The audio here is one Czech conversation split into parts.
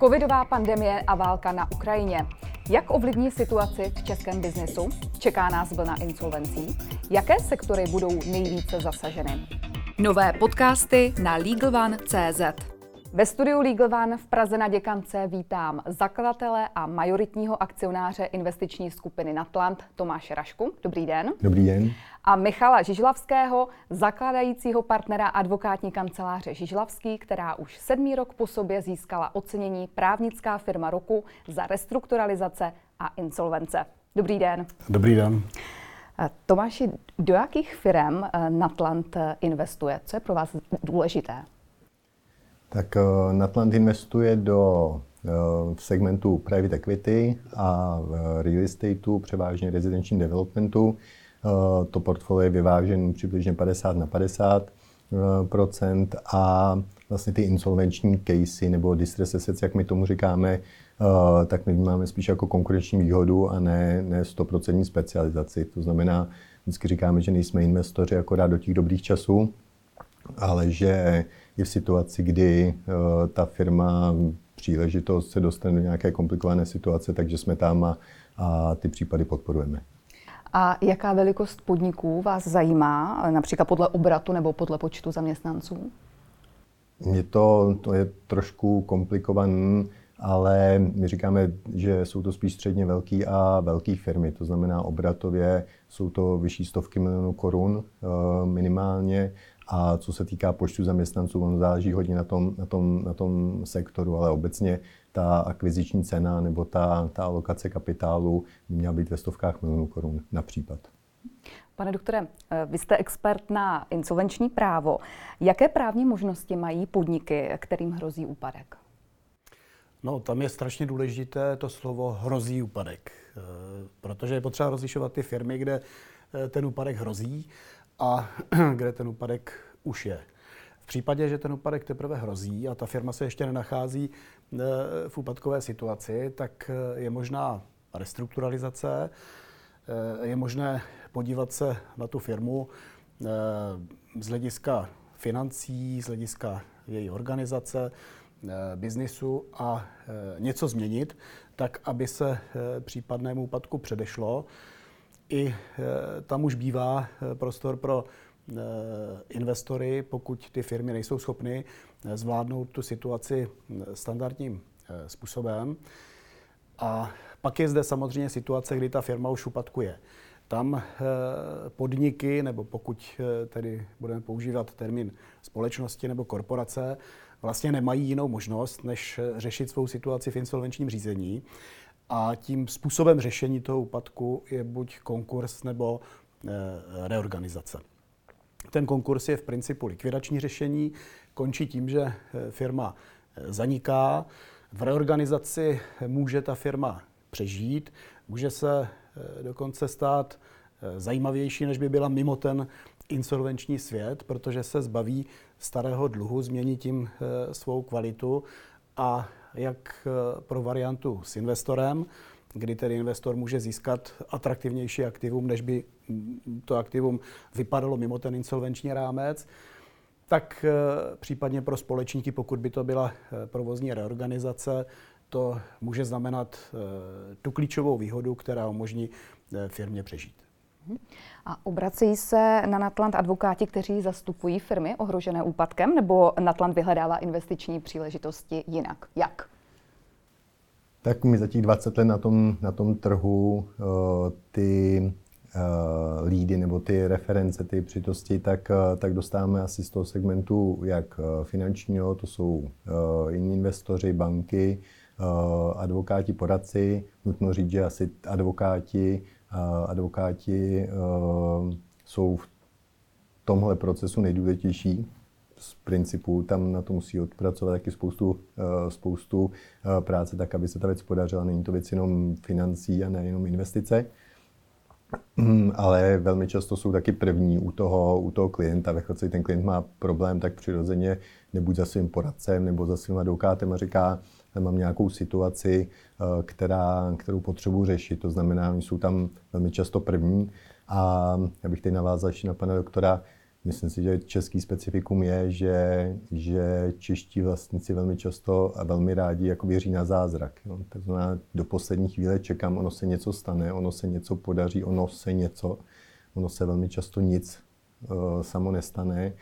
Covidová pandemie a válka na Ukrajině. Jak ovlivní situaci v českém biznesu? Čeká nás vlna insolvencí? Jaké sektory budou nejvíce zasaženy? Nové podcasty na LegalOne.cz ve studiu Legal One v Praze na Děkance vítám zakladatele a majoritního akcionáře investiční skupiny Natlant Tomáše Rašku. Dobrý den. Dobrý den. A Michala Žižlavského, zakladajícího partnera advokátní kanceláře Žižlavský, která už sedmý rok po sobě získala ocenění právnická firma roku za restrukturalizace a insolvence. Dobrý den. Dobrý den. Tomáši, do jakých firm Natlant investuje? Co je pro vás důležité? Tak Natland investuje do v segmentu private equity a real estateu, převážně rezidenčním developmentu. To portfolio je vyvážen přibližně 50 na 50 procent a vlastně ty insolvenční casey nebo distress assets, jak my tomu říkáme, tak my máme spíš jako konkurenční výhodu a ne, ne 100% specializaci. To znamená, vždycky říkáme, že nejsme investoři akorát do těch dobrých časů, ale že i v situaci, kdy ta firma příležitost se dostane do nějaké komplikované situace, takže jsme tam a, a ty případy podporujeme. A jaká velikost podniků vás zajímá, například podle obratu nebo podle počtu zaměstnanců? Mě to, to je trošku komplikované, ale my říkáme, že jsou to spíš středně velký a velké firmy. To znamená obratově jsou to vyšší stovky milionů korun eh, minimálně a co se týká počtu zaměstnanců, ono záleží hodně na tom, na tom, na tom sektoru, ale obecně ta akviziční cena nebo ta, ta alokace kapitálu by měla být ve stovkách milionů korun na případ. Pane doktore, vy jste expert na insolvenční právo. Jaké právní možnosti mají podniky, kterým hrozí úpadek? No, tam je strašně důležité to slovo hrozí úpadek, eh, protože je potřeba rozlišovat ty firmy, kde eh, ten úpadek hrozí a kde ten úpadek už je. V případě, že ten úpadek teprve hrozí a ta firma se ještě nenachází eh, v úpadkové situaci, tak eh, je možná restrukturalizace, eh, je možné podívat se na tu firmu z hlediska financí, z hlediska její organizace, biznisu a něco změnit, tak aby se případnému úpadku předešlo i eh, tam už bývá eh, prostor pro eh, investory, pokud ty firmy nejsou schopny zvládnout tu situaci standardním způsobem. A pak je zde samozřejmě situace, kdy ta firma už upadkuje. Tam podniky, nebo pokud tedy budeme používat termín společnosti nebo korporace, vlastně nemají jinou možnost, než řešit svou situaci v insolvenčním řízení. A tím způsobem řešení toho úpadku je buď konkurs nebo e, reorganizace. Ten konkurs je v principu likvidační řešení, končí tím, že eh, firma eh, zaniká. V reorganizaci může ta firma přežít, může se dokonce stát zajímavější, než by byla mimo ten insolvenční svět, protože se zbaví starého dluhu, změní tím svou kvalitu a jak eh, pro variantu s investorem, kdy tedy investor může získat atraktivnější aktivum, než by mm, to aktivum vypadalo mimo ten insolvenční rámec, tak eh, případně pro společníky, pokud by to byla eh, provozní reorganizace, to může znamenat tu klíčovou výhodu, která umožní firmě přežít. A obrací se na Natlant advokáti, kteří zastupují firmy ohrožené úpadkem, nebo Natlant vyhledává investiční příležitosti jinak? Jak? Tak my za těch 20 let na tom, na tom trhu uh, ty uh, lídy nebo ty reference, ty přitosti, tak, uh, tak dostáváme asi z toho segmentu jak finančního, to jsou jiní investoři, banky, advokáti, poradci. Nutno říct, že asi advokáti advokáti jsou v tomhle procesu nejdůležitější z principu. Tam na to musí odpracovat taky spoustu, spoustu práce, tak aby se ta věc podařila. Není to věc jenom financí a nejenom investice. Ale velmi často jsou taky první u toho, u toho klienta. Ve chvíli, ten klient má problém, tak přirozeně nebuď za svým poradcem nebo za svým advokátem a říká, mám nějakou situaci, eh, která, kterou potřebuji řešit. To znamená, oni jsou tam velmi často první. A já bych teď navázal ještě na pana doktora, Myslím si, že český specifikum je, že, že čeští vlastníci velmi často a velmi rádi jako věří na zázrak. Jo. To znamená, do poslední chvíle čekám, ono se něco stane, ono se něco podaří, ono se něco, ono se velmi často nic uh, samo nestane.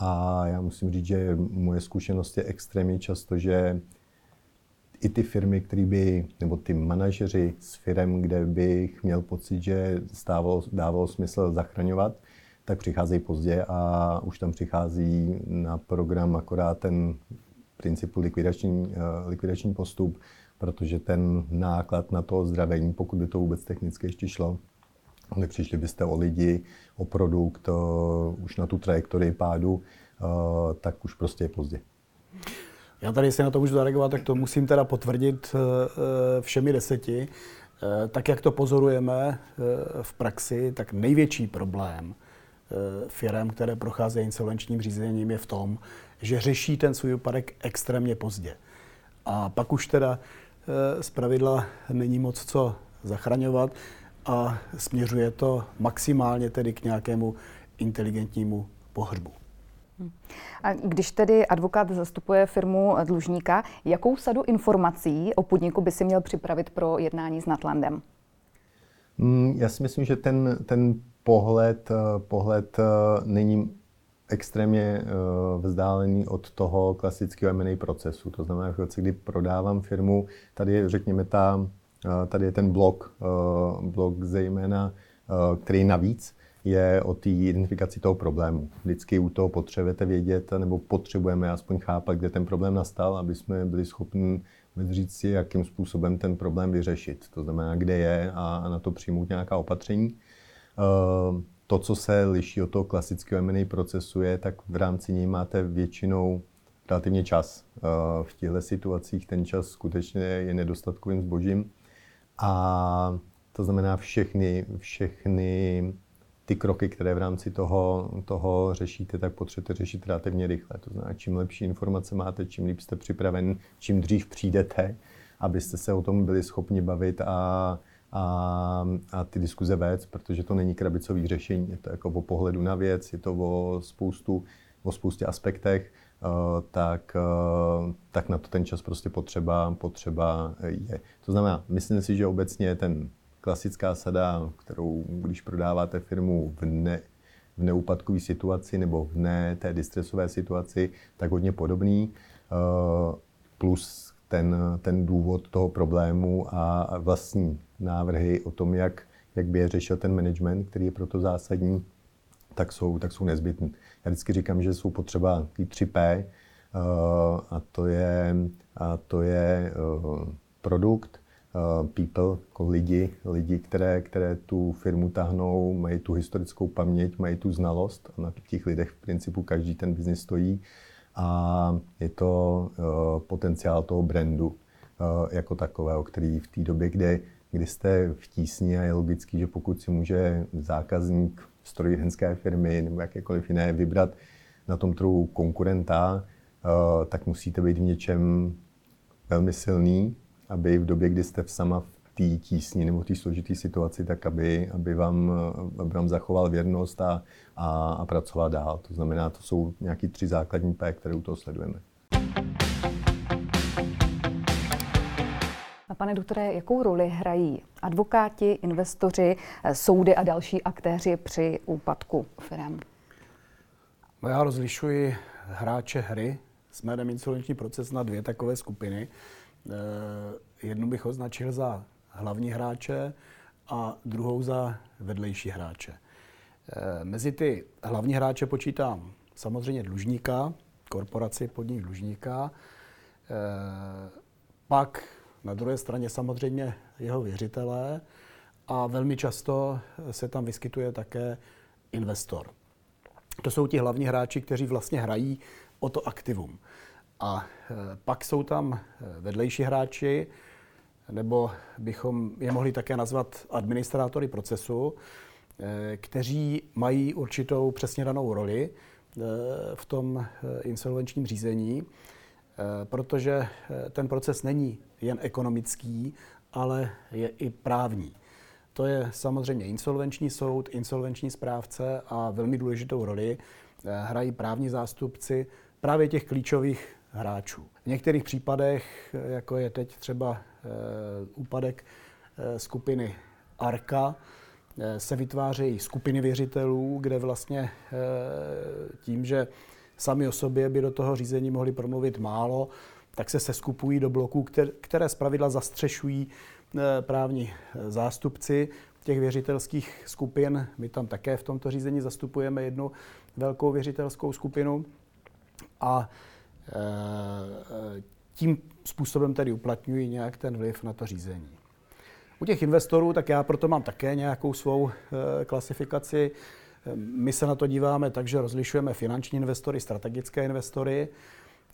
A já musím říct, že moje zkušenost je extrémně často, že i ty firmy, které by, nebo ty manažeři s firm, kde bych měl pocit, že stávalo, dávalo smysl zachraňovat, tak přicházejí pozdě a už tam přichází na program akorát ten principu likvidační, eh, likvidační postup, protože ten náklad na to ozdravení, pokud by to vůbec technicky ještě šlo, nepřišli byste o lidi, o produkt, o, už na tu trajektorii pádu, o, tak už prostě je pozdě. Já tady, jestli na to můžu zareagovat, tak to musím teda potvrdit všemi deseti. Tak, jak to pozorujeme v praxi, tak největší problém firm, které procházejí insolvenčním řízením, je v tom, že řeší ten svůj úpadek extrémně pozdě. A pak už teda z pravidla není moc co zachraňovat a směřuje to maximálně tedy k nějakému inteligentnímu pohřbu. A když tedy advokát zastupuje firmu dlužníka, jakou sadu informací o podniku by si měl připravit pro jednání s Natlandem? Mm, já si myslím, že ten, ten pohled, eh, pohled eh, není extrémně eh, vzdálený od toho klasického M&A procesu. To znamená, že kdy prodávám firmu, tady je, řekněme, ta Tady je ten blok, blok zejména, který navíc je o té identifikaci toho problému. Vždycky u toho potřebujete vědět, nebo potřebujeme aspoň chápat, kde ten problém nastal, aby jsme byli schopni říct si, jakým způsobem ten problém vyřešit. To znamená, kde je a na to přijmout nějaká opatření. Eh, to, co se liší od toho klasického M&A procesu, je, tak v rámci něj máte většinou relativně čas. V těchto situacích ten čas skutečně je nedostatkovým zbožím a to znamená všechny, všechny ty kroky, které v rámci toho, toho řešíte, tak potřebujete řešit relativně rychle. To znamená, čím lepší informace máte, čím líp jste připraven, čím dřív přijdete, abyste se o tom byli schopni bavit a, a, a ty diskuze vést, protože to není krabicový řešení. Je to jako o pohledu na věc, je to o spoustu, o spoustě aspektech Eh, tak, eh, tak na to ten čas prostě potřeba, potřeba je. To znamená, myslím si, že obecně ten klasická sada, kterou když prodáváte firmu v, ne, v neúpadkové situaci nebo v ne té distresové situaci, tak hodně podobný. Eh, plus ten, ten důvod toho problému a vlastní návrhy o tom, jak, jak by je řešil ten management, který je proto zásadní, tak jsou, tak jsou nezbytné. Já vždycky říkám, že jsou potřeba ty 3P, eh, a to je, a to je eh, produkt, eh, people, jako lidi, lidi které, které tu firmu tahnou, mají tu historickou paměť, mají tu znalost. A na těch lidech v principu každý ten biznis stojí. A je to potenciál toho brandu jako takového, který v té době, kdy, kdy jste v tísni a je logický, že pokud si může zákazník strojírenské firmy nebo jakékoliv jiné vybrat na tom trhu konkurenta, eh, tak musíte být v něčem velmi silný, aby v době, kdy jste v sama v té tísni nebo v té složité situaci, tak aby, aby, vám, aby vám zachoval věrnost a, a, a pracoval dál. To znamená, to jsou nějaký tři základní P, které u toho sledujeme. Pane doktore, jakou roli hrají advokáti, investoři, soudy a další aktéři při úpadku firm? No já rozlišuji hráče hry s jménem insolvenční proces na dvě takové skupiny. Eh, jednu bych označil za hlavní hráče a druhou za vedlejší hráče. Eh, mezi ty hlavní hráče počítám samozřejmě dlužníka, korporaci podnik dlužníka, eh, pak na druhé straně samozřejmě jeho věřitelé a velmi často se tam vyskytuje také investor. To jsou ti hlavní hráči, kteří vlastně hrají o to aktivum. A e, pak jsou tam e, vedlejší hráči, nebo bychom je mohli také nazvat administrátory procesu, e, kteří mají určitou přesně danou roli v tom insolvenčním řízení Eh, protože eh, ten proces není jen ekonomický, ale je i právní. To je samozřejmě insolvenční soud, insolvenční správce a velmi důležitou roli hrají právní zástupci právě těch klíčových hráčů. V některých případech, jako je teď třeba úpadek skupiny Arka, se vytvářejí skupiny věřitelů, kde vlastně tím, že sami o sobě by do toho řízení mohli promluvit málo, tak se seskupují do bloků, které zpravidla zastřešují eh, právní eh, zástupci těch věřitelských skupin. My tam také v tomto řízení zastupujeme jednu velkou věřitelskou skupinu a eh, tím způsobem tedy uplatňují nějak ten vliv na to řízení. U těch investorů, tak já proto mám také nějakou svou klasifikaci. My se na to díváme tak, že rozlišujeme finanční investory, strategické investory.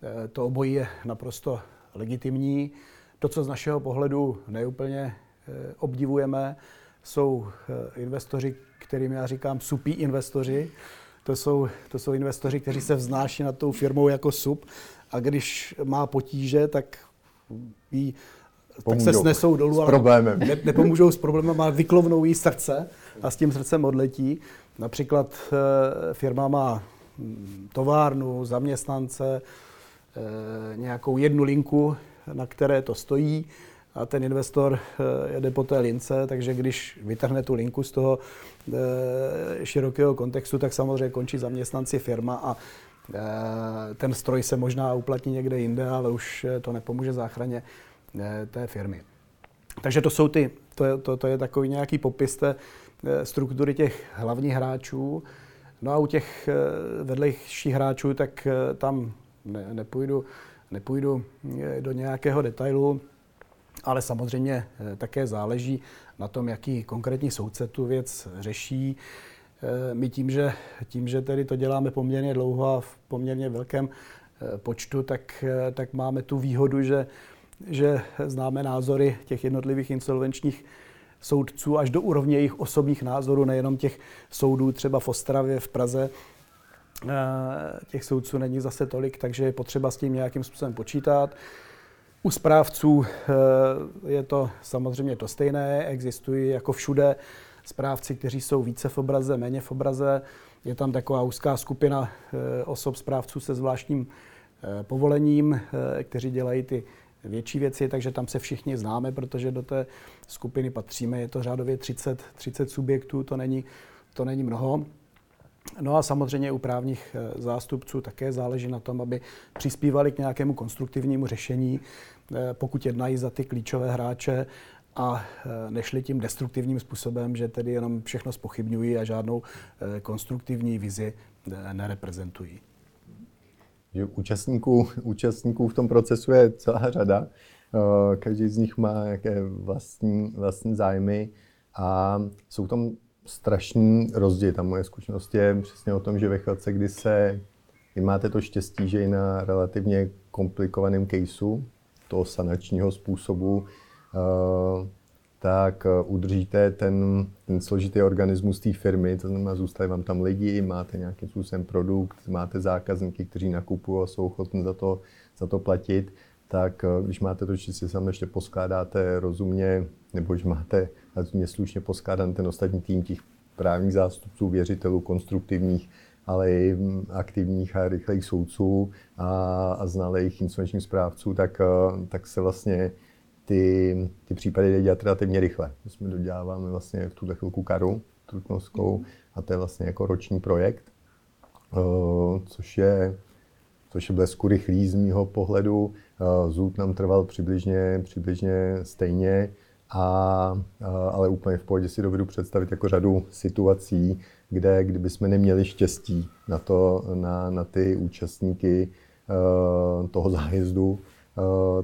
Eh, to obojí je naprosto legitimní. To, co z našeho pohledu neúplně eh, obdivujeme, jsou eh, investoři, kterým já říkám supí investoři. To jsou, to jsou investoři, kteří se vznáší nad tou firmou jako sup a když má potíže, tak jí tak se snesou dolů, s problémem. ale ne, nepomůžou s problémem, ale vyklovnou jí srdce a s tím srdcem odletí. Například firma má hm, továrnu, zaměstnance, Eh, nějakou jednu linku, na které to stojí a ten investor eh, jede po té lince, takže když vytrhne tu linku z toho eh, širokého kontextu, tak samozřejmě končí zaměstnanci firma a ten stroj se možná uplatní někde jinde, ale už to nepomůže záchraně té firmy. Takže to jsou ty, to je, to, to je takový nějaký popis té struktury těch hlavních hráčů. No a u těch vedlejších hráčů, tak tam ne, nepůjdu, nepůjdu eh, do nějakého detailu, ale samozřejmě eh, také záleží na tom, jaký konkrétní soudce tu věc řeší. Eh, my tím, že, tím, že tedy to děláme poměrně dlouho a v poměrně velkém počtu, tak, tak máme tu výhodu, že, že známe názory těch jednotlivých insolvenčních soudců až do úrovně jejich osobních názorů, nejenom těch soudů třeba v Ostravě, v Praze, Eh, těch soudců není zase tolik, takže je potřeba s tím nějakým způsobem počítat. U správců eh, je to samozřejmě to stejné, existují jako všude správci, kteří jsou více v obraze, méně v obraze. Je tam taková úzká skupina eh, osob správců se zvláštním povolením, kteří dělají ty větší věci, takže tam se všichni známe, protože do té skupiny patříme. Je to řádově 30, 30 subjektů, to není, to není mnoho. No a samozřejmě u právních eh, zástupců také záleží na tom, aby přispívali k nějakému konstruktivnímu řešení, eh, pokud jednají za ty klíčové hráče a eh, nešli tím destruktivním způsobem, že tedy jenom všechno spochybňují a žádnou konstruktivní vizi nereprezentují. Že účastníků, účastníků v tom procesu je celá řada. Každý z nich má nějaké vlastní, vlastní zájmy a jsou tam strašný rozdíl. Ta moje zkušenost je přesně o tom, že ve chvilce, kdy se vy máte to štěstí, že i na relativně komplikovaném caseu toho sanačního způsobu, tak eh, udržíte ten, ten složitý organismus té firmy, to znamená, zůstají vám tam lidi, máte nějakým způsobem produkt, máte zákazníky, kteří nakupují a jsou ochotní za to, za to platit, tak eh, když máte to štěstí, sami ještě poskládáte rozumně, nebo když máte rozumně slušně poskládaný ten ostatní tým těch právních zástupců, věřitelů, konstruktivních, ale i hm, aktivních a rychlých soudců a, a znalých insolvenčních správců, tak, eh, tak se vlastně ty, ty případy jde dělat relativně rychle. My jsme doděláváme vlastně v tuhle chvilku karu trutnovskou a to je vlastně jako roční projekt, eh, což je, což je blesku rychlý z mýho pohledu. Eh, zůd nám trval přibližně, přibližně stejně, a, a, ale úplně v pohodě si dovedu představit jako řadu situací, kde kdybychom neměli štěstí na, to, na, na ty účastníky toho zájezdu,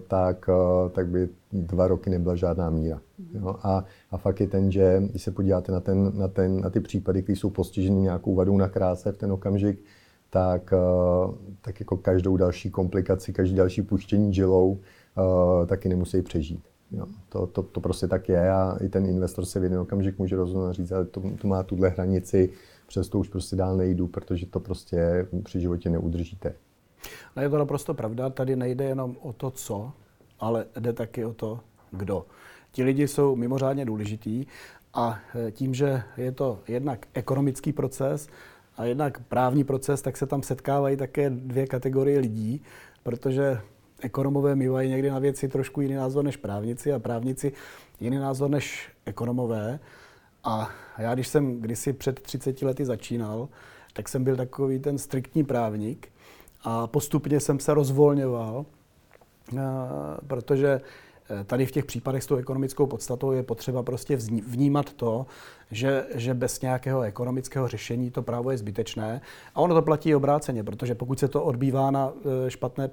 tak, uh, tak by dva roky nebyla žádná míra. Jo? A, a fakt je ten, že když se podíváte na, ten, na, ten, na ty případy, které jsou postiženy nějakou vadou na kráse v ten okamžik, tak, tak jako každou další komplikaci, každý další puštění žilou taky nemusí přežít. Jo, to, to, to prostě tak je a i ten investor se v jeden okamžik může rozhodnout a říct, ale to, to má tuhle hranici, přes to už prostě dál nejdu, protože to prostě při životě neudržíte. No je to naprosto pravda, tady nejde jenom o to, co, ale jde taky o to, kdo. Ti lidi jsou mimořádně důležitý a e, tím, že je to jednak ekonomický proces, a jednak právní proces, tak se tam setkávají také dvě kategorie lidí, protože ekonomové mývají někdy na věci trošku jiný názor než právníci a právníci jiný názor než ekonomové. A já, když jsem kdysi před 30 lety začínal, tak jsem byl takový ten striktní právník a postupně jsem se rozvolňoval, eh, protože Eh, tady v těch případech s tou ekonomickou podstatou je potřeba prostě vnímat to, že, že bez nějakého ekonomického řešení to právo je zbytečné. A ono to platí obráceně, protože pokud se to odbývá na eh, špatné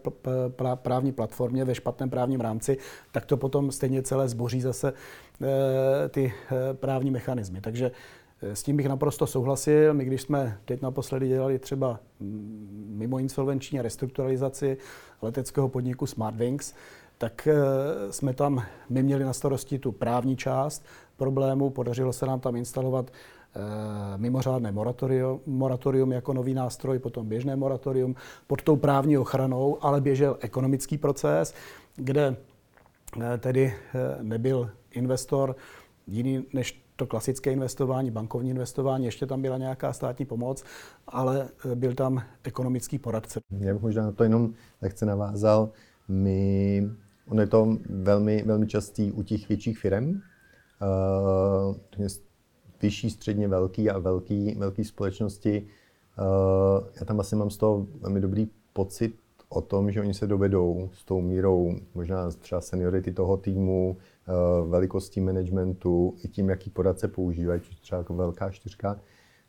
právní platformě, ve špatném právním rámci, tak to potom stejně celé zboří zase ty právní mechanismy. Takže s tím bych naprosto souhlasil. My, když jsme teď naposledy dělali třeba mm, mimo insolvenční restrukturalizaci leteckého podniku Smartwings, tak eh, jsme tam, my měli na starosti tu právní část problému, podařilo se nám tam instalovat eh, mimořádné moratorium, moratorium jako nový nástroj, potom běžné moratorium pod tou právní ochranou, ale běžel ekonomický proces, kde eh, tedy nebyl investor jiný než to klasické investování, bankovní investování, ještě tam byla nějaká státní pomoc, ale byl tam ekonomický poradce. Já bych možná na to jenom lehce navázal. My Ono je to velmi, velmi častý u těch větších firm. Uh, vyšší, středně velký a velký, velký společnosti. Uh, já tam vlastně mám z toho velmi dobrý pocit o tom, že oni se dovedou s tou mírou možná třeba seniority toho týmu, velikostí managementu i tím, jaký poradce používají, třeba jako velká čtyřka,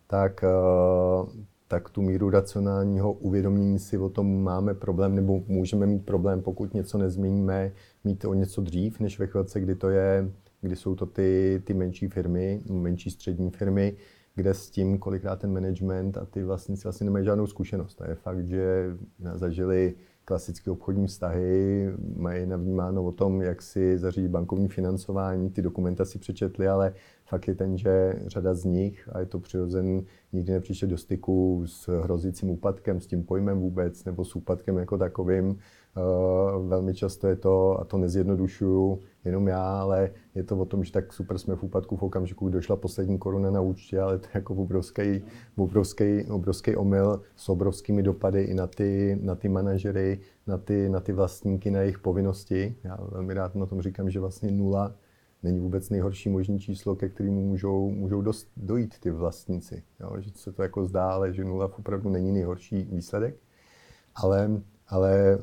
tak uh, tak tu míru racionálního uvědomění si o tom máme problém, nebo můžeme mít problém, pokud něco nezměníme, mít o něco dřív, než ve chvilce, kdy to je, kdy jsou to ty, ty menší firmy, menší střední firmy, kde s tím kolikrát ten management a ty vlastníci vlastně nemají žádnou zkušenost. To je fakt, že zažili klasické obchodní vztahy, mají navnímáno o tom, jak si zařídit bankovní financování, ty dokumentaci přečetli, ale fakt je ten, že řada z nich, a je to přirozen, nikdy nepřišel do styku s hrozícím úpadkem, s tím pojmem vůbec, nebo s úpadkem jako takovým. Uh, velmi často je to, a to nezjednodušuju jenom já, ale je to o tom, že tak super jsme v úpadku v okamžiku, kdy došla poslední koruna na účtě, ale to je jako obrovský, obrovský, obrovský omyl s obrovskými dopady i na ty, na ty manažery, na ty, na ty vlastníky, na jejich povinnosti. Já velmi rád na tom říkám, že vlastně nula není vůbec nejhorší možný číslo, ke kterému můžou, můžou dost, dojít ty vlastníci. Jo? Že se to jako zdá, ale že nula opravdu není nejhorší výsledek. Ale, ale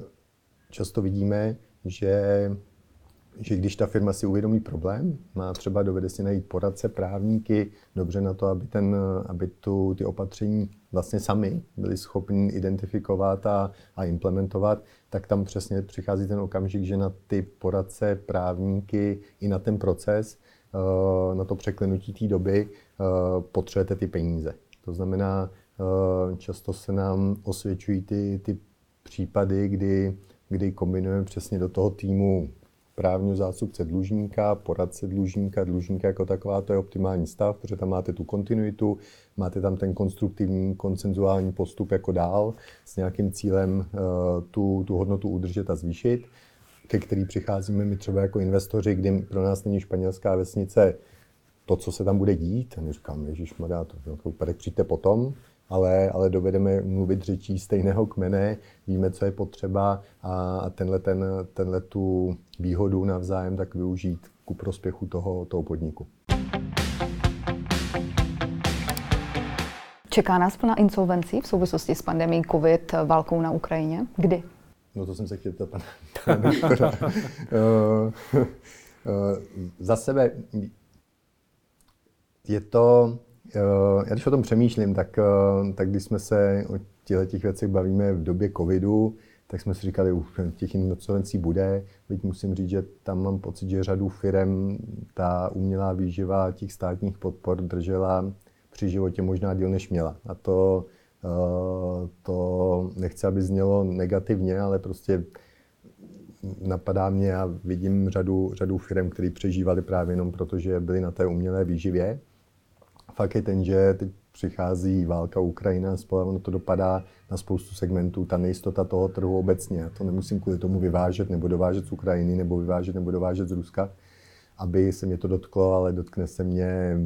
často vidíme, že že když ta firma si uvědomí problém, má třeba dovede si najít poradce, právníky, dobře na to, aby, ten, aby tu, ty opatření vlastně sami byli schopni identifikovat a, a implementovat, tak tam přesně přichází ten okamžik, že na ty poradce, právníky i na ten proces, eh, na to překlenutí té doby eh, potřebujete ty peníze. To znamená, eh, často se nám osvědčují ty, ty případy, kdy, kdy kombinujeme přesně do toho týmu právního zástupce dlužníka, poradce dlužníka, dlužníka jako taková, to je optimální stav, protože tam máte tu kontinuitu, máte tam ten konstruktivní, koncenzuální postup jako dál s nějakým cílem uh, tu, tu hodnotu udržet a zvýšit, ke který přicházíme my třeba jako investoři, kdy pro nás není španělská vesnice to, co se tam bude dít. A my říkáme, Ježíš to, to přijďte potom, ale, ale dovedeme mluvit řečí stejného kmene, víme, co je potřeba a tenhle, ten, tenhle tu výhodu navzájem tak využít ku prospěchu toho, toho podniku. Čeká nás plná insolvencí v souvislosti s pandemí COVID, válkou na Ukrajině? Kdy? No to jsem se chtěl pana, pana eh, eh, Za sebe je to já když o tom přemýšlím, tak, eh, tak když jsme se o těchto těch věcech bavíme v době covidu, tak jsme si říkali, už těch insolvencí bude. Byť musím říct, že tam mám pocit, že řadu firm ta umělá výživa těch státních podpor držela při životě možná díl, než měla. A to, eh, to nechci, aby znělo negativně, ale prostě napadá mě a vidím řadu, řadu firm, které přežívali právě jenom proto, že byly na té umělé výživě fakt je ten, že teď přichází válka Ukrajina, ono to dopadá na spoustu segmentů, ta nejistota toho trhu obecně. Já to nemusím kvůli tomu vyvážet nebo dovážet z Ukrajiny, nebo vyvážet nebo dovážet z Ruska, aby se mě to dotklo, ale dotkne se mě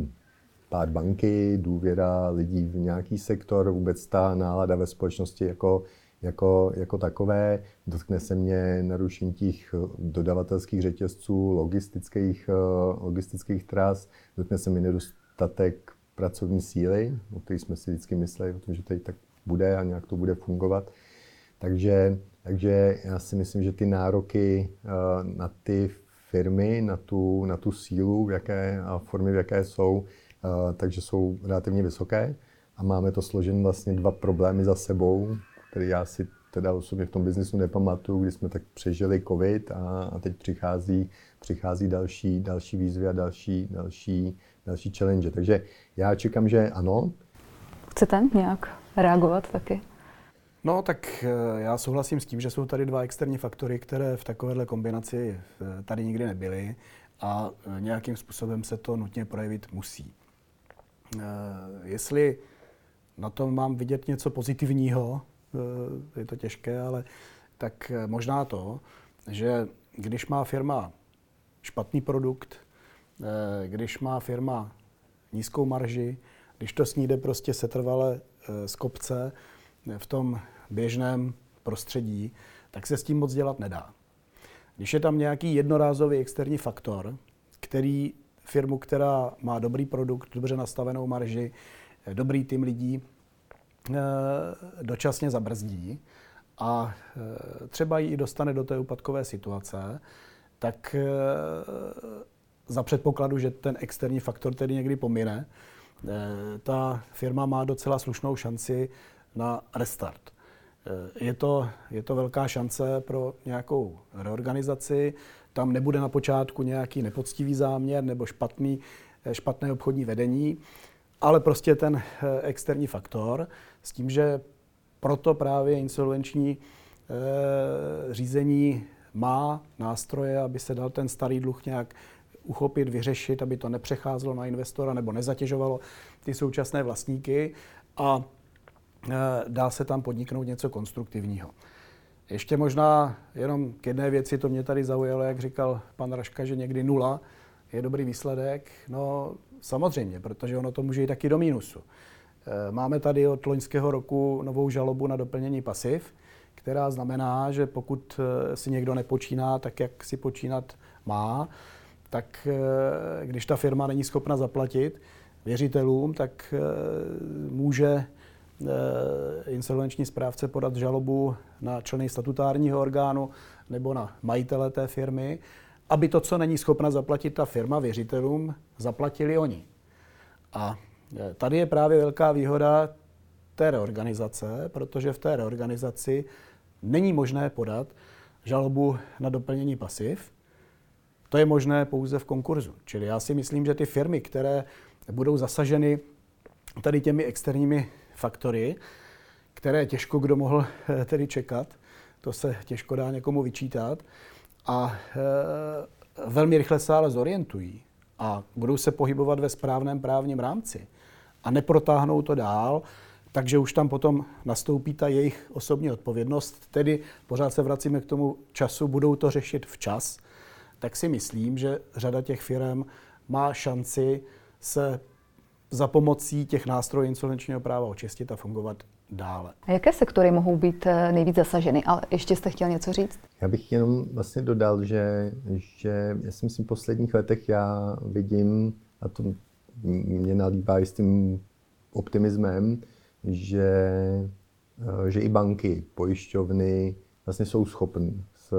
pád banky, důvěra lidí v nějaký sektor, vůbec ta nálada ve společnosti jako, jako, jako takové. Dotkne se mě narušení těch dodavatelských řetězců, logistických, logistických tras, dotkne se mi nedostatek pracovní síly, o které jsme si vždycky mysleli, o tom, že tady tak bude a nějak to bude fungovat. Takže, takže já si myslím, že ty nároky eh, na ty firmy, na tu, na tu sílu, v jaké a formy, v jaké jsou, eh, takže jsou relativně vysoké. A máme to složen vlastně dva problémy za sebou, které já si teda osobně v tom biznisu nepamatuju, kdy jsme tak přežili covid a, a teď přichází, přichází další, další výzvy a další, další, další challenge. Takže já čekám, že ano. Chcete nějak reagovat taky? No, tak eh, já souhlasím s tím, že jsou tady dva externí faktory, které v takovéhle kombinaci eh, tady nikdy nebyly a eh, nějakým způsobem se to nutně projevit musí. Jestli na tom mám vidět něco pozitivního, je to těžké, ale tak možná to, že když má firma špatný produkt, když má firma nízkou marži, když to s ní jde prostě setrvale z kopce v tom běžném prostředí, tak se s tím moc dělat nedá. Když je tam nějaký jednorázový externí faktor, který firmu, která má dobrý produkt, dobře nastavenou marži, dobrý tým lidí, eh, dočasně zabrzdí a eh, třeba ji dostane do té úpadkové situace, tak eh, za předpokladu, že ten externí faktor tedy někdy pomine, ta firma má docela slušnou šanci na restart. Je to, je to velká šance pro nějakou reorganizaci. Tam nebude na počátku nějaký nepoctivý záměr nebo špatný, špatné obchodní vedení, ale prostě ten eh, externí faktor s tím, že proto právě insolvenční eh, řízení má nástroje, aby se dal ten starý dluh nějak uchopit, vyřešit, aby to nepřecházelo na investora nebo nezatěžovalo ty současné vlastníky. A Eh, dá se tam podniknout něco konstruktivního. Ještě možná jenom k jedné věci, to mě tady zaujalo, jak říkal pan Raška, že někdy nula je dobrý výsledek. No samozřejmě, protože ono to může jít taky do mínusu. Eh, máme tady od loňského roku novou žalobu na doplnění pasiv, která znamená, že pokud eh, si někdo nepočíná tak, jak si počínat má, tak když ta firma není schopna zaplatit věřitelům, tak může Eh, insolvenční správce podat žalobu na členy statutárního orgánu nebo na majitele té firmy, aby to, co není schopna zaplatit ta firma věřitelům, zaplatili oni. A eh, tady je právě velká výhoda té reorganizace, protože v té reorganizaci není možné podat žalobu na doplnění pasiv. To je možné pouze v konkurzu. Čili já si myslím, že ty firmy, které budou zasaženy tady těmi externími faktory, které těžko kdo mohl eh, tedy čekat. To se těžko dá někomu vyčítat. A e, velmi rychle se ale zorientují a budou se pohybovat ve správném právním rámci a neprotáhnou to dál, takže už tam potom nastoupí ta jejich osobní odpovědnost, tedy pořád se vracíme k tomu času, budou to řešit včas, tak si myslím, že řada těch firm má šanci se za pomocí těch nástrojů insolvenčního práva očistit a fungovat dále. A jaké sektory mohou být eh, nejvíc zasaženy? Ale ještě jste chtěl něco říct? Já bych jenom vlastně dodal, že, že já si myslím, v posledních letech já vidím, a to mě nalívá i s tím optimismem, že, eh, že i banky, pojišťovny vlastně jsou schopny s,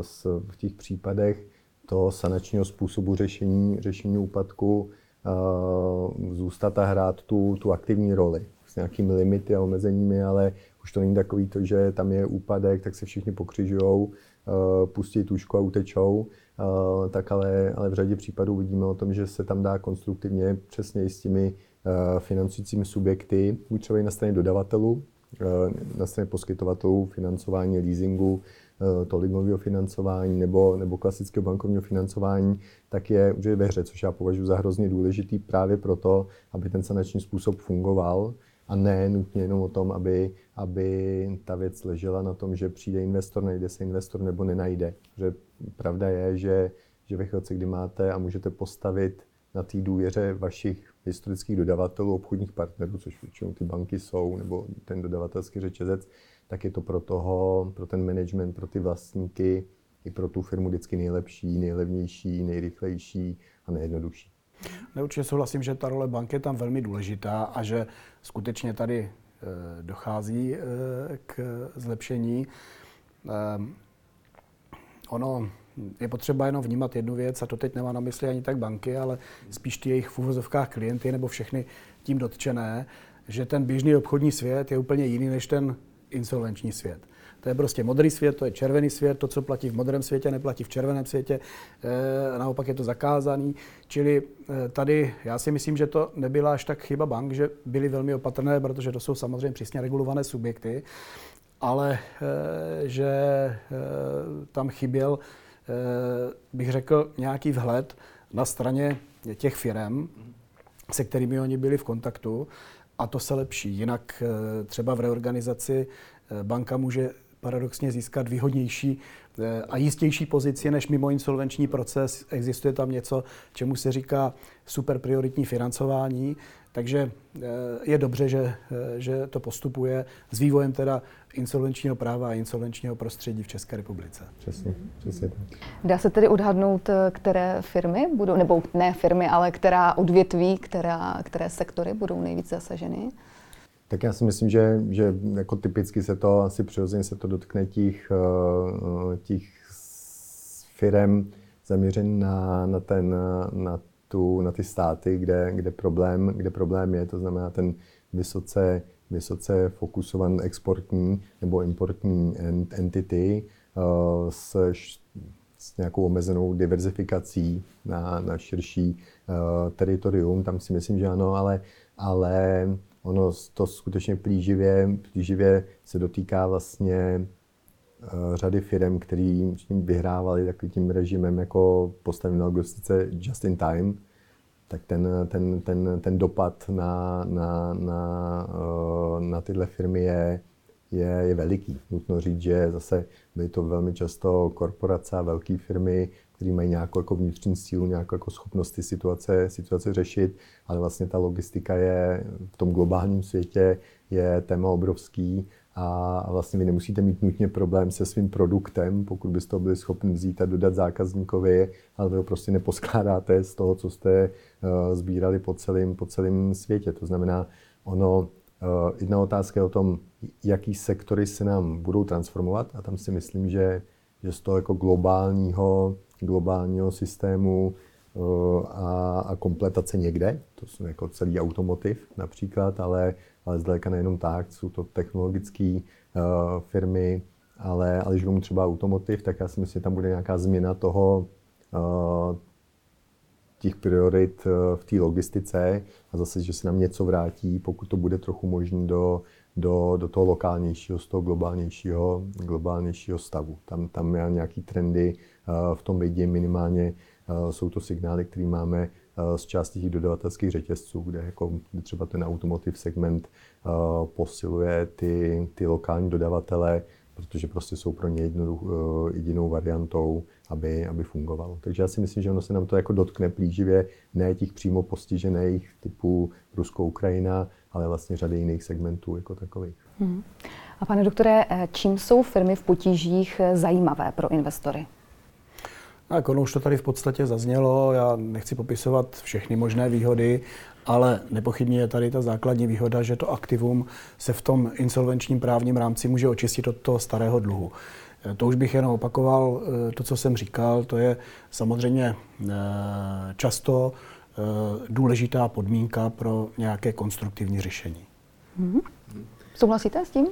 s, v těch případech toho sanačního způsobu řešení, řešení úpadku Eh, zůstat a hrát tu, tu aktivní roli s nějakými limity a omezeními, ale už to není takový to, že tam je úpadek, tak se všichni pokřižují, eh, pustí tušku a utečou, eh, tak ale, ale v řadě případů vidíme o tom, že se tam dá konstruktivně přesně i s těmi financujícími subjekty, buď třeba i na straně dodavatelů, na straně poskytovatelů, financování, leasingu, Eh, tolik financování nebo, nebo klasického bankovního financování, tak je už ve hře, což já považuji za hrozně důležitý právě proto, aby ten sanační způsob fungoval a ne nutně jenom o tom, aby, aby ta věc ležela na tom, že přijde investor, najde se investor nebo nenajde. Že pravda je, že, že ve chvíli, kdy máte a můžete postavit na té důvěře vašich historických dodavatelů, obchodních partnerů, což většinou ty banky jsou, nebo ten dodavatelský řetězec, tak je to pro toho, pro ten management, pro ty vlastníky, i pro tu firmu vždycky nejlepší, nejlevnější, nejrychlejší a nejjednodušší. Určitě souhlasím, že ta role banky je tam velmi důležitá a že skutečně tady eh, dochází eh, k zlepšení. Ehm, ono je potřeba jenom vnímat jednu věc, a to teď nemá na mysli ani tak banky, ale spíš ty jejich v uvozovkách klienty nebo všechny tím dotčené, že ten běžný obchodní svět je úplně jiný než ten insolvenční svět. To je prostě modrý svět, to je červený svět, to, co platí v modrém světě, neplatí v červeném světě, e, naopak je to zakázaný. Čili e, tady já si myslím, že to nebyla až tak chyba bank, že byly velmi opatrné, protože to jsou samozřejmě přísně regulované subjekty, ale e, že e, tam chyběl, e, bych řekl, nějaký vhled na straně těch firm, se kterými oni byli v kontaktu, a to se lepší. Jinak třeba v reorganizaci banka může paradoxně získat výhodnější eh, a jistější pozici než mimo insolvenční proces. Existuje tam něco, čemu se říká super prioritní financování, takže eh, je dobře, že, eh, že to postupuje s vývojem teda insolvenčního práva a insolvenčního prostředí v České republice. Přesně, přesně tak. Dá se tedy odhadnout, které firmy budou, nebo ne firmy, ale která odvětví, která, které sektory budou nejvíce zasaženy? Tak já si myslím, že, že jako typicky se to, asi přirozeně se to dotkne těch, eh, těch firm zaměřen na, na, ten, na, tu, na ty státy, kde, kde, problém, kde problém je, to znamená ten vysoce, vysoce fokusovaný exportní nebo importní entity eh, s, s nějakou omezenou diverzifikací na, na širší uh, teritorium. Tam si myslím, že ano, ale, ale ono to skutečně plíživě, plíživě se dotýká vlastně uh, řady firm, který tím vyhrávali takovým tím režimem jako postavení na logistice just in time, tak ten, ten, ten, ten dopad na, na, na, uh, na tyhle firmy je, je, je veliký. Nutno říct, že zase byly to velmi často korporace a velké firmy, který mají nějakou jako vnitřní sílu, nějakou jako schopnost ty situace, situace řešit, ale vlastně ta logistika je v tom globálním světě je téma obrovský a vlastně vy nemusíte mít nutně problém se svým produktem, pokud byste to byli schopni vzít a dodat zákazníkovi, ale vy ho prostě neposkládáte z toho, co jste uh, sbírali po celém, po celém světě. To znamená, ono, uh, jedna otázka je o tom, jaký sektory se nám budou transformovat a tam si myslím, že, že z toho jako globálního globálního systému eh, a, a kompletace někde. To jsou jako celý automotiv například, ale, ale zdaleka nejenom tak, jsou to technologické uh, firmy, ale, ale když třeba automotiv, tak já si myslím, že tam bude nějaká změna toho, uh, těch priorit v té logistice a zase, že se nám něco vrátí, pokud to bude trochu možné do, do, do toho lokálnějšího, z toho globálnějšího, globálnějšího stavu. Tam, tam já nějaký trendy v tom vidím minimálně. Jsou to signály, které máme z části těch dodavatelských řetězců, kde jako třeba ten automotive segment posiluje ty, ty lokální dodavatele, protože prostě jsou pro ně jedinou variantou, aby, aby fungovalo. Takže já si myslím, že ono se nám to jako dotkne plíživě, ne těch přímo postižených typu Rusko-Ukrajina, ale vlastně řady jiných segmentů jako takových. Hmm. A pane doktore, čím jsou firmy v potížích zajímavé pro investory? Tak ono už to tady v podstatě zaznělo, já nechci popisovat všechny možné výhody, ale nepochybně je tady ta základní výhoda, že to aktivum se v tom insolvenčním právním rámci může očistit od toho starého dluhu. Eh, to už bych jenom opakoval, eh, to, co jsem říkal, to je samozřejmě eh, často důležitá podmínka pro nějaké konstruktivní řešení. Hmm. Souhlasíte s tím?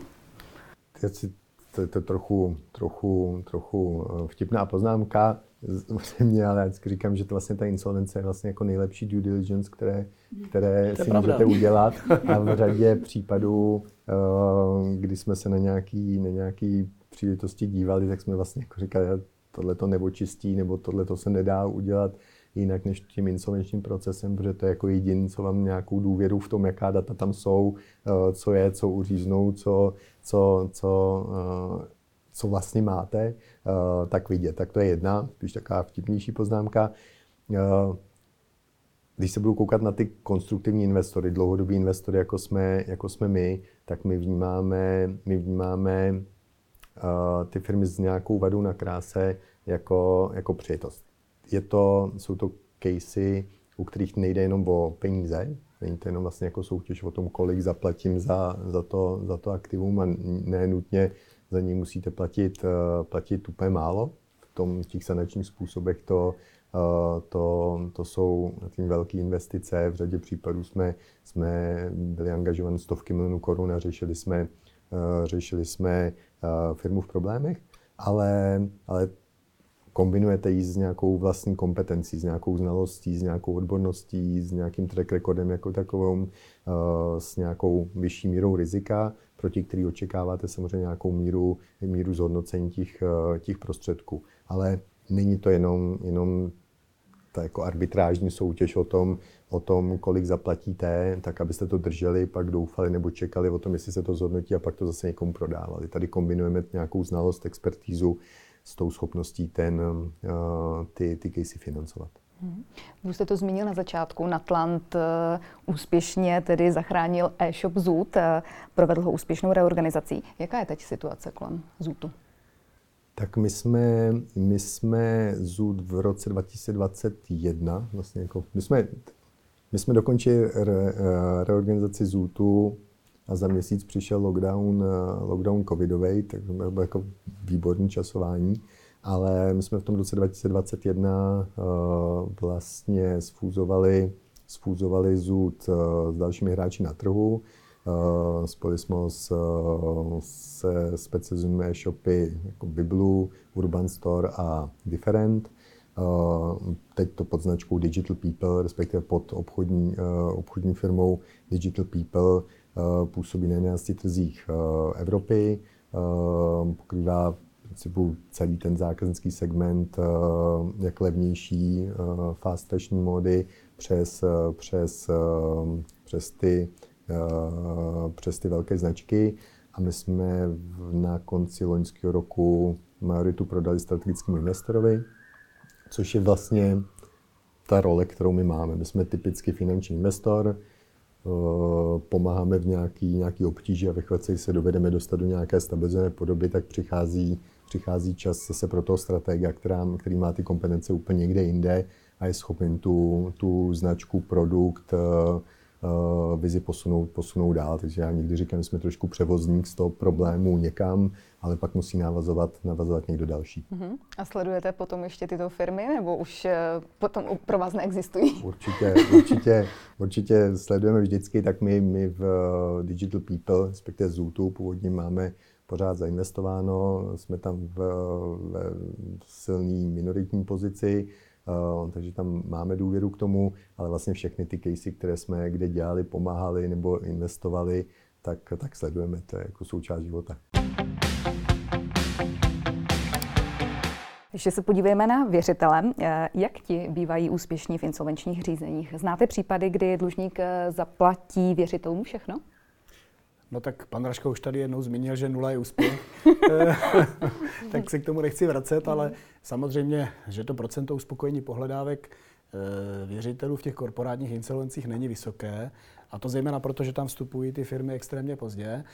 Já si, to je to trochu, trochu, trochu vtipná poznámka mě, ale já vždycky říkám, že to vlastně ta insolvence je vlastně jako nejlepší due diligence, které, které si pravda. můžete udělat. A v řadě případů, eh, kdy jsme se na nějaký, na nějaký příležitosti dívali, tak jsme vlastně jako říkali, tohle to neočistí, nebo tohle to se nedá udělat jinak než tím insolvenčním procesem, protože to je jako jediný, co vám nějakou důvěru v tom, jaká data tam jsou, eh, co je, co uříznou, co, co, co eh, co vlastně máte, eh, tak vidět. Tak to je jedna, spíš taková vtipnější poznámka. Když se budu koukat na ty konstruktivní investory, dlouhodobí investory, jako jsme, jako jsme my, tak my vnímáme, my vnímáme ty firmy s nějakou vadou na kráse jako, jako přijetost. Je to, jsou to casey, u kterých nejde jenom o peníze, není to jenom vlastně jako soutěž o tom, kolik zaplatím za, za, to, za to aktivum a ne nutně za ní musíte platit, uh, platit úplně málo. V tom, v těch sanačních způsobech to, uh, to, to jsou tím velké investice. V řadě případů jsme, jsme byli angažovaní stovky milionů korun a řešili jsme, řešili jsme firmu v problémech. Ale, ale kombinujete ji s nějakou vlastní kompetencí, s nějakou znalostí, s nějakou odborností, s nějakým track recordem jako takovou, eh, s nějakou vyšší mírou rizika, proti který očekáváte samozřejmě nějakou míru, míru zhodnocení těch, eh, těch prostředků. Ale není to jenom, jenom ta jako arbitrážní soutěž o tom, o tom, kolik zaplatíte, tak abyste to drželi, pak doufali nebo čekali o tom, jestli se to zhodnotí a pak to zase někomu prodávali. Tady kombinujeme nějakou znalost, expertízu s tou schopností ten, eh, ty, ty casey financovat. Hmm. Už jste to zmínil na začátku, Natlant eh, úspěšně tedy zachránil e-shop Zoot, eh, provedl ho úspěšnou reorganizací. Jaká je teď situace kolem Zootu? Tak my jsme, my jsme Zoot v roce 2021, vlastně jako, my jsme, my jsme dokončili re, reorganizaci Zootu a za měsíc přišel lockdown, eh, lockdown covidový, tak to bylo jako výborný časování. Ale my jsme v tom roce 2021 uh, eh, vlastně sfúzovali, sfúzovali ZUD uh, s dalšími hráči na trhu. Uh, spojili jsme s, se specializujeme e-shopy jako Biblu, Urban Store a Different. Uh, teď to pod značkou Digital People, respektive pod obchodní, uh, obchodní firmou Digital People Eh, působí na 11 trzích eh, Evropy, eh, pokrývá principu celý ten zákaznický segment, jak levnější fast fashion módy přes, přes, přes, ty, přes ty velké značky. A my jsme na konci loňského roku majoritu prodali strategickému investorovi, což je vlastně ta role, kterou my máme. My jsme typicky finanční investor, Eh, pomáháme v nějaký, nějaký obtíži a ve chvíli se dovedeme dostat do nějaké stabilizované podoby, tak přichází, přichází čas zase pro toho stratega, která, který má ty kompetence úplně někde jinde a je schopen tu, tu značku, produkt, uh, vizi posunout, posunout dál. Takže já někdy říkám, že jsme trošku převozník z toho problému někam, ale pak musí navazovat, navazovat někdo další. Uh-huh. A sledujete potom ještě tyto firmy, nebo už eh, potom pro vás neexistují? Určitě, určitě, určitě sledujeme vždycky, tak my, my v eh, Digital People, respektive Zootu, původně máme pořád zainvestováno, jsme tam v, v silné minoritní pozici, takže tam máme důvěru k tomu, ale vlastně všechny ty casey, které jsme kde dělali, pomáhali nebo investovali, tak, tak sledujeme, to je jako součást života. Ještě se podívejme na věřitele. Eh, jak ti bývají úspěšní v insolvenčních řízeních? Znáte případy, kdy dlužník eh, zaplatí věřitelům všechno? No tak pan Raško už tady jednou zmínil, že nula je úspěch, tak se k tomu nechci vracet, ale samozřejmě, že to procento uspokojení pohledávek eh, věřitelů v těch korporátních insolvencích není vysoké, a to zejména proto, že tam vstupují ty firmy extrémně pozdě. Eh,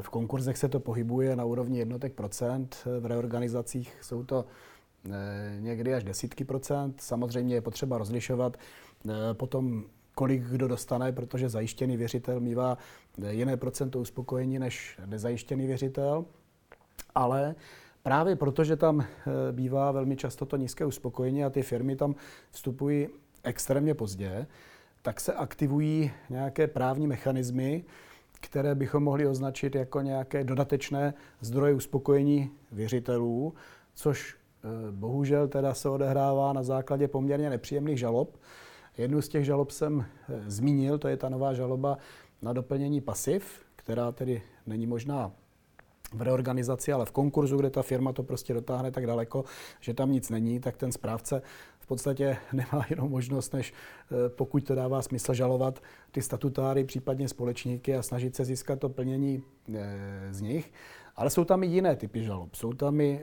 v konkurzech se to pohybuje na úrovni jednotek procent, v reorganizacích jsou to eh, někdy až desítky procent. Samozřejmě je potřeba rozlišovat potom kolik kdo dostane, protože zajištěný věřitel mývá jiné procento uspokojení než nezajištěný věřitel, ale právě protože tam eh, bývá velmi často to nízké uspokojení a ty firmy tam vstupují extrémně pozdě, tak se aktivují nějaké právní mechanismy, které bychom mohli označit jako nějaké dodatečné zdroje uspokojení věřitelů, což eh, bohužel teda se odehrává na základě poměrně nepříjemných žalob, Jednu z těch žalob jsem eh, zmínil, to je ta nová žaloba na doplnění pasiv, která tedy není možná v reorganizaci, ale v konkurzu, kde ta firma to prostě dotáhne tak daleko, že tam nic není, tak ten správce v podstatě nemá jenom možnost, než eh, pokud to dává smysl žalovat ty statutáry, případně společníky a snažit se získat to plnění eh, z nich. Ale jsou tam i jiné typy žalob. Jsou tam i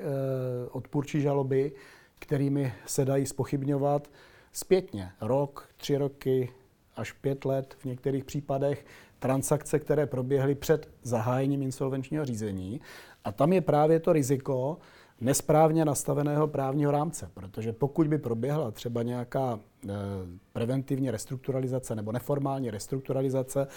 odpůrčí žaloby, kterými se dají spochybňovat zpětně rok, tři roky až pět let v některých případech transakce, které proběhly před zahájením insolvenčního řízení. A tam je právě to riziko nesprávně nastaveného právního rámce, protože pokud by proběhla třeba nějaká e, preventivní restrukturalizace nebo neformální restrukturalizace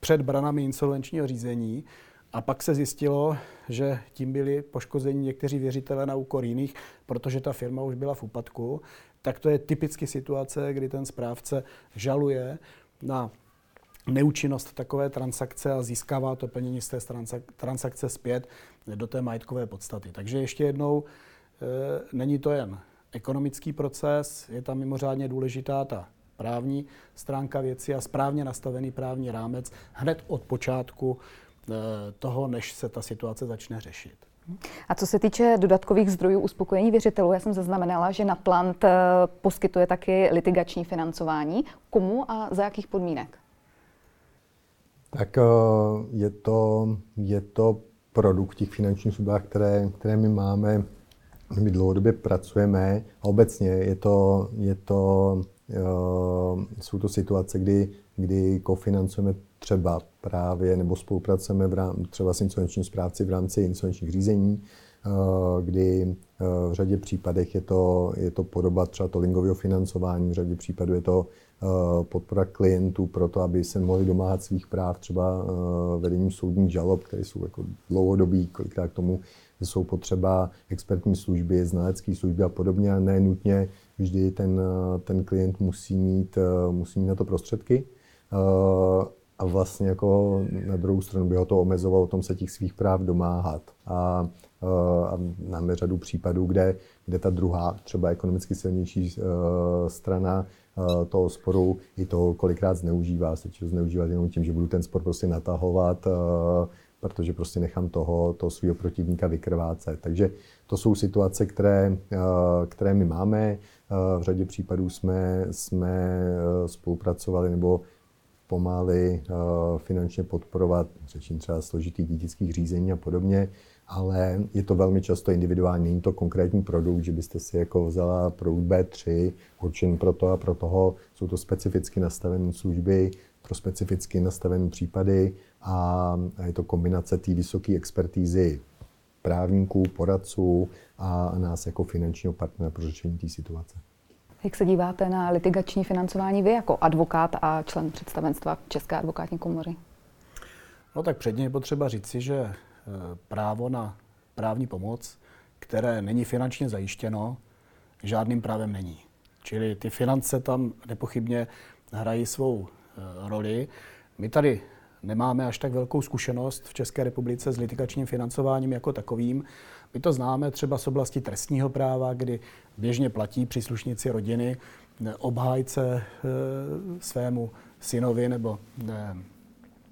před branami insolvenčního řízení, a pak se zjistilo, že tím byli poškozeni někteří věřitelé na úkor jiných, protože ta firma už byla v úpadku, tak to je typicky situace, kdy ten správce žaluje na neúčinnost takové transakce a získává to plnění z té transakce zpět do té majetkové podstaty. Takže ještě jednou, e, není to jen ekonomický proces, je tam mimořádně důležitá ta právní stránka věci a správně nastavený právní rámec hned od počátku e, toho, než se ta situace začne řešit. A co se týče dodatkových zdrojů uspokojení věřitelů, já jsem zaznamenala, že Natlant e, poskytuje taky litigační financování. Komu a za jakých podmínek? Tak eh, je to, je to produkt těch finančních službách, které, které my máme. My dlouhodobě pracujeme a obecně je to, je to, uh, jsou to situace, kdy, kdy kofinancujeme třeba právě nebo spolupracujeme v rám, třeba s insolvenčním správci v rámci insolvenčních řízení, uh, kdy uh, v řadě případech je to, je to podoba třeba to lingového financování, v řadě případů je to Eh, podpora klientů pro to, aby se mohli domáhat svých práv, třeba eh, vedením soudních žalob, které jsou jako dlouhodobý, kolikrát k tomu jsou potřeba expertní služby, znalecké služby a podobně, a ne nutně vždy ten, eh, ten klient musí mít, musí mít na to prostředky. A vlastně jako na druhou stranu by ho to omezovalo tom se těch svých práv domáhat. A, a máme řadu případů, kde, kde ta druhá, třeba ekonomicky silnější strana, Eh, toho sporu i to kolikrát zneužívá. Se to zneužívat jenom tím, že budu ten spor prostě natahovat, protože prostě nechám toho, toho svého protivníka vykrvácet. Takže to jsou situace, které, které my máme. V řadě případů jsme, jsme spolupracovali nebo pomáhali finančně podporovat, řečím třeba složitých dětických řízení a podobně, ale je to velmi často individuální. Není to konkrétní produkt, že byste si jako vzala produkt B3, určen pro to a pro toho. Jsou to specificky nastavené služby pro specificky nastavené případy a je to kombinace té vysoké expertízy právníků, poradců a nás jako finančního partnera pro řešení té situace. Jak se díváte na litigační financování vy jako advokát a člen představenstva České advokátní komory? No tak předně je potřeba říci, že Eh, právo na právní pomoc, které není finančně zajištěno, žádným právem není. Čili ty finance tam nepochybně hrají svou eh, roli. My tady nemáme až tak velkou zkušenost v České republice s litigačním financováním jako takovým. My to známe třeba z oblasti trestního práva, kdy běžně platí příslušníci rodiny eh, obhájce svému synovi nebo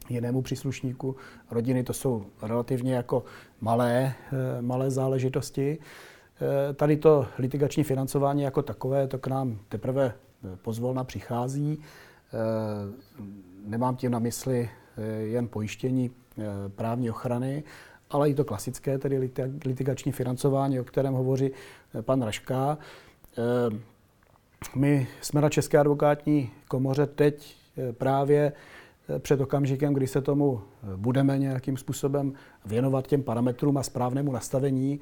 jinému příslušníku rodiny. To jsou relativně jako malé, eh, malé záležitosti. Eh, tady to litigační financování jako takové, to k nám teprve eh, pozvolna přichází. Nemám tím na mysli jen pojištění právní ochrany, ale i to klasické, tedy litigační financování, o kterém hovoří pan Raška. My jsme na České advokátní komoře teď právě před okamžikem, kdy se tomu budeme nějakým způsobem věnovat těm parametrům a správnému nastavení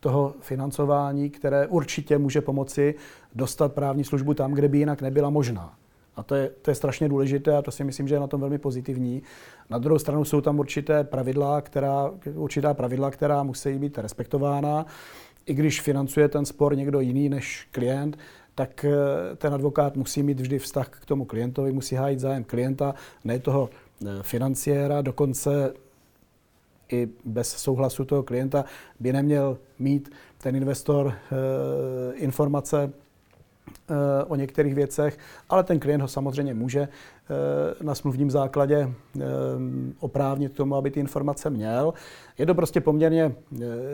toho financování, které určitě může pomoci dostat právní službu tam, kde by jinak nebyla možná. A to je, to je strašně důležité a to si myslím, že je na tom velmi pozitivní. Na druhou stranu jsou tam určité pravidla, která, určitá pravidla, která musí být respektována. I když financuje ten spor někdo jiný než klient, tak eh, ten advokát musí mít vždy vztah k tomu klientovi, musí hájit zájem klienta, ne toho eh, financiéra, dokonce i bez souhlasu toho klienta by neměl mít ten investor eh, informace o některých věcech, ale ten klient ho samozřejmě může na smluvním základě oprávnit k tomu, aby ty informace měl. Je to prostě poměrně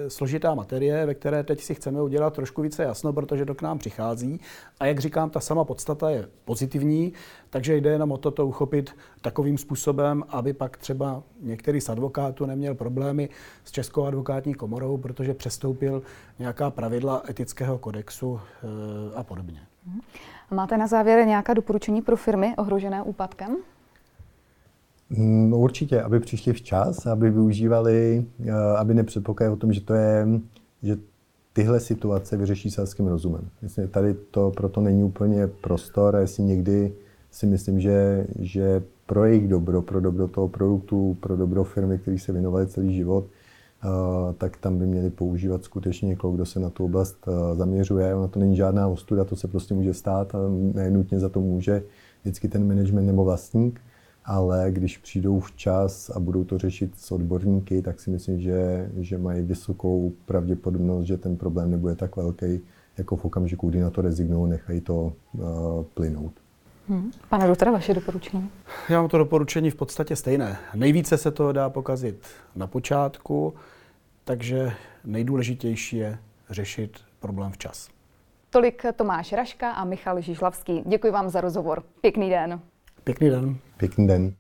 složitá materie, ve které teď si chceme udělat trošku více jasno, protože to k nám přichází. A jak říkám, ta sama podstata je pozitivní, takže jde jenom o to, to uchopit takovým způsobem, aby pak třeba některý z advokátů neměl problémy s Českou advokátní komorou, protože přestoupil nějaká pravidla etického kodexu a podobně. Máte na závěr nějaká doporučení pro firmy ohrožené úpadkem? No určitě, aby přišli včas, aby využívali, eh, aby nepředpokládali o tom, že to je, že tyhle situace vyřeší selským rozumem. Myslím, tady to proto není úplně prostor, jestli někdy si myslím, že, že pro jejich dobro, pro dobro toho produktu, pro dobro firmy, který se věnovali celý život, Eh, tak tam by měli používat skutečně někoho, kdo se na tu oblast eh, zaměřuje. Ona to není žádná ostuda, to se prostě může stát a nenutně za to může vždycky ten management nebo vlastník, ale když přijdou včas a budou to řešit s odborníky, tak si myslím, že, že mají vysokou pravděpodobnost, že ten problém nebude tak velký, jako v okamžiku, kdy na to rezignují, nechají to uh, plynout. Hmm. Pane doktora, vaše doporučení? Já mám to doporučení v podstatě stejné. Nejvíce se to dá pokazit na počátku, takže nejdůležitější je řešit problém včas. Tolik Tomáš Raška a Michal Žižlavský. Děkuji vám za rozhovor. Pěkný den. Pěkný den. Pěkný den.